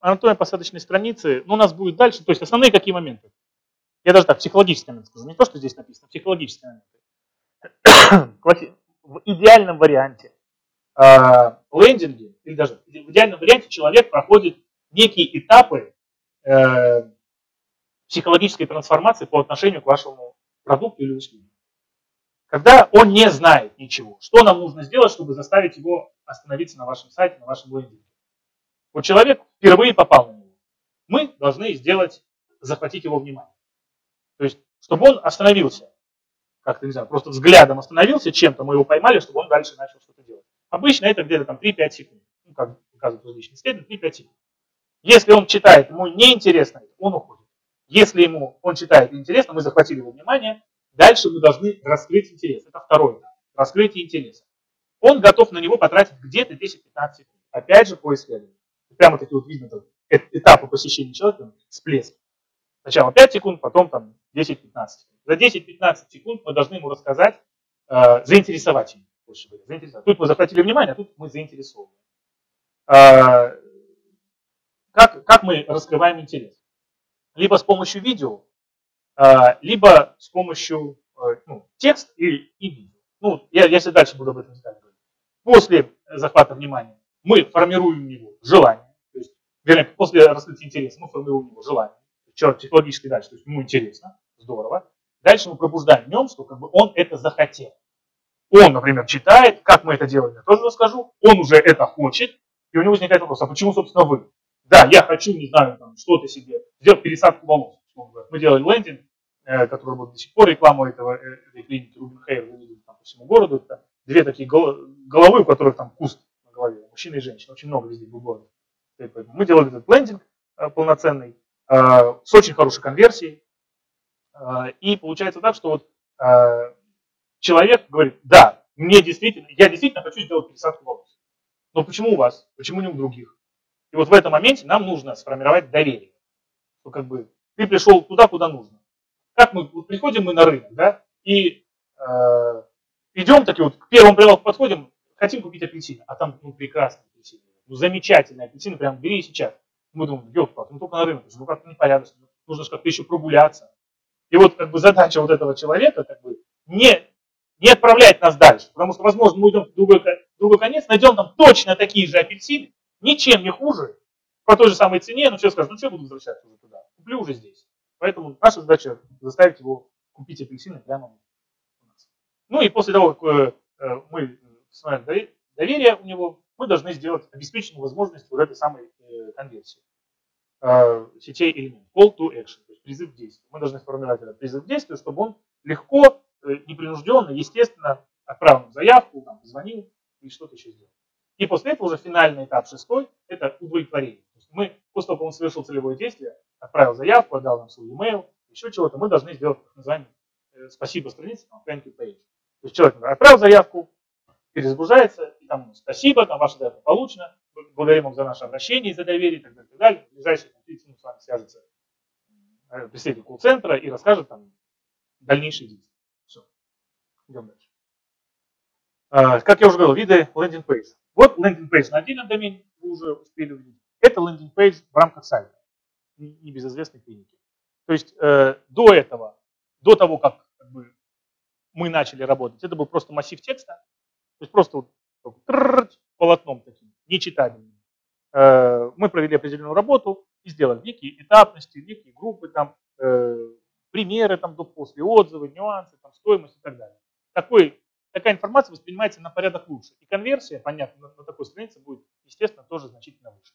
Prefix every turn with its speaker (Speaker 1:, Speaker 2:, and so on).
Speaker 1: анатомия посадочной страницы, ну, у нас будет дальше, то есть основные какие моменты. Я даже так, психологический момент скажу, не то, что здесь написано, а психологический момент. В идеальном варианте э, лендинги, или даже в идеальном варианте человек проходит некие этапы э, психологической трансформации по отношению к вашему продукту или услуге. Когда он не знает ничего, что нам нужно сделать, чтобы заставить его остановиться на вашем сайте, на вашем лендинге. Вот человек впервые попал на него. Мы должны сделать, захватить его внимание. То есть, чтобы он остановился, как-то, не знаю, просто взглядом остановился чем-то, мы его поймали, чтобы он дальше начал что-то делать. Обычно это где-то там 3-5 секунд. Ну, как показывают различные исследования, 3-5 секунд. Если он читает, ему неинтересно, он уходит. Если ему он читает интересно, мы захватили его внимание, дальше мы должны раскрыть интерес. Это второе. Раскрытие интереса. Он готов на него потратить где-то 10-15 секунд. Опять же по исследованию. Прямо таки вот видно тут этапы посещения человека, всплеск. Сначала 5 секунд, потом там 10-15 секунд. За 10-15 секунд мы должны ему рассказать, э, заинтересовать его. Заинтересовать. Тут мы захватили внимание, а тут мы заинтересованы. Э, как, как мы раскрываем интерес? Либо с помощью видео, э, либо с помощью э, ну, текста и, и видео. Ну, я, если дальше буду об этом говорить. После захвата внимания мы формируем у него желание, вернее, после раскрытия интереса мы формируем у него желание, психологически дальше, то есть ему интересно, здорово. Дальше мы пробуждаем в нем, что как бы он это захотел. Он, например, читает, как мы это делаем, я тоже расскажу, он уже это хочет, и у него возникает вопрос, а почему, собственно, вы? Да, я хочу, не знаю, там, что-то себе, сделать пересадку волос. Мы делали лендинг, э, который будет до сих пор рекламу этого, э, этой клиники Рубин Хейр, там по всему городу. Это две такие головы, у которых там куст на голове, мужчина и женщина, очень много везде в городе. Мы делали этот лендинг э, полноценный, с очень хорошей конверсией. И получается так, что вот человек говорит, да, мне действительно, я действительно хочу сделать пересадку волос. Но почему у вас? Почему не у других? И вот в этом моменте нам нужно сформировать доверие. Что как бы ты пришел туда, куда нужно. Как мы вот приходим мы на рынок, да, и э, идем таки вот к первому прилавку подходим, хотим купить апельсины, а там ну, апельсины, ну замечательные апельсины, прям бери сейчас. Мы думаем, елки ну только на рынок, ну как-то непорядочно, нужно же как-то еще прогуляться. И вот как бы задача вот этого человека как бы не, не отправлять нас дальше, потому что, возможно, мы идем в другой, другой конец, найдем там точно такие же апельсины, ничем не хуже, по той же самой цене, но человек скажет, ну что буду возвращаться уже туда, куплю уже здесь. Поэтому наша задача заставить его купить апельсины прямо у нас. Ну и после того, как э, э, мы установим доверие у него, мы должны сделать обеспеченную возможность вот этой самой э, конверсии сетей элементов. Call to action, то есть призыв к действию. Мы должны сформировать этот призыв к действию, чтобы он легко, непринужденно, естественно отправил заявку, там, позвонил и что-то еще сделал. И после этого уже финальный этап шестой – это удовлетворение. То есть мы, после того, как он совершил целевое действие, отправил заявку, отдал нам свой email, еще чего-то, мы должны сделать так называемый э, спасибо странице, там, thank you page. То есть человек отправил заявку, перезагружается, и там спасибо, там ваша заявка получена, благодарим вам за наше обращение за доверие и так далее. И так далее. В ближайшие 30 минут с вами свяжется э, представитель колл-центра и расскажет там дальнейшие действия. Все. Идем дальше. А, как я уже говорил, виды landing page а. Вот landing page на отдельном домене, вы уже успели увидеть. Это landing page в рамках сайта, небезызвестной клиники. То есть э, до этого, до того, как, как бы, мы начали работать, это был просто массив текста, то есть просто вот, полотном таким, нечитабельным. Мы провели определенную работу и сделали некие этапности, некие группы, там, примеры там, до-после, отзывы, нюансы, там, стоимость и так далее. Такой такая информация воспринимается на порядок лучше. И конверсия, понятно, на, на такой странице будет, естественно, тоже значительно выше.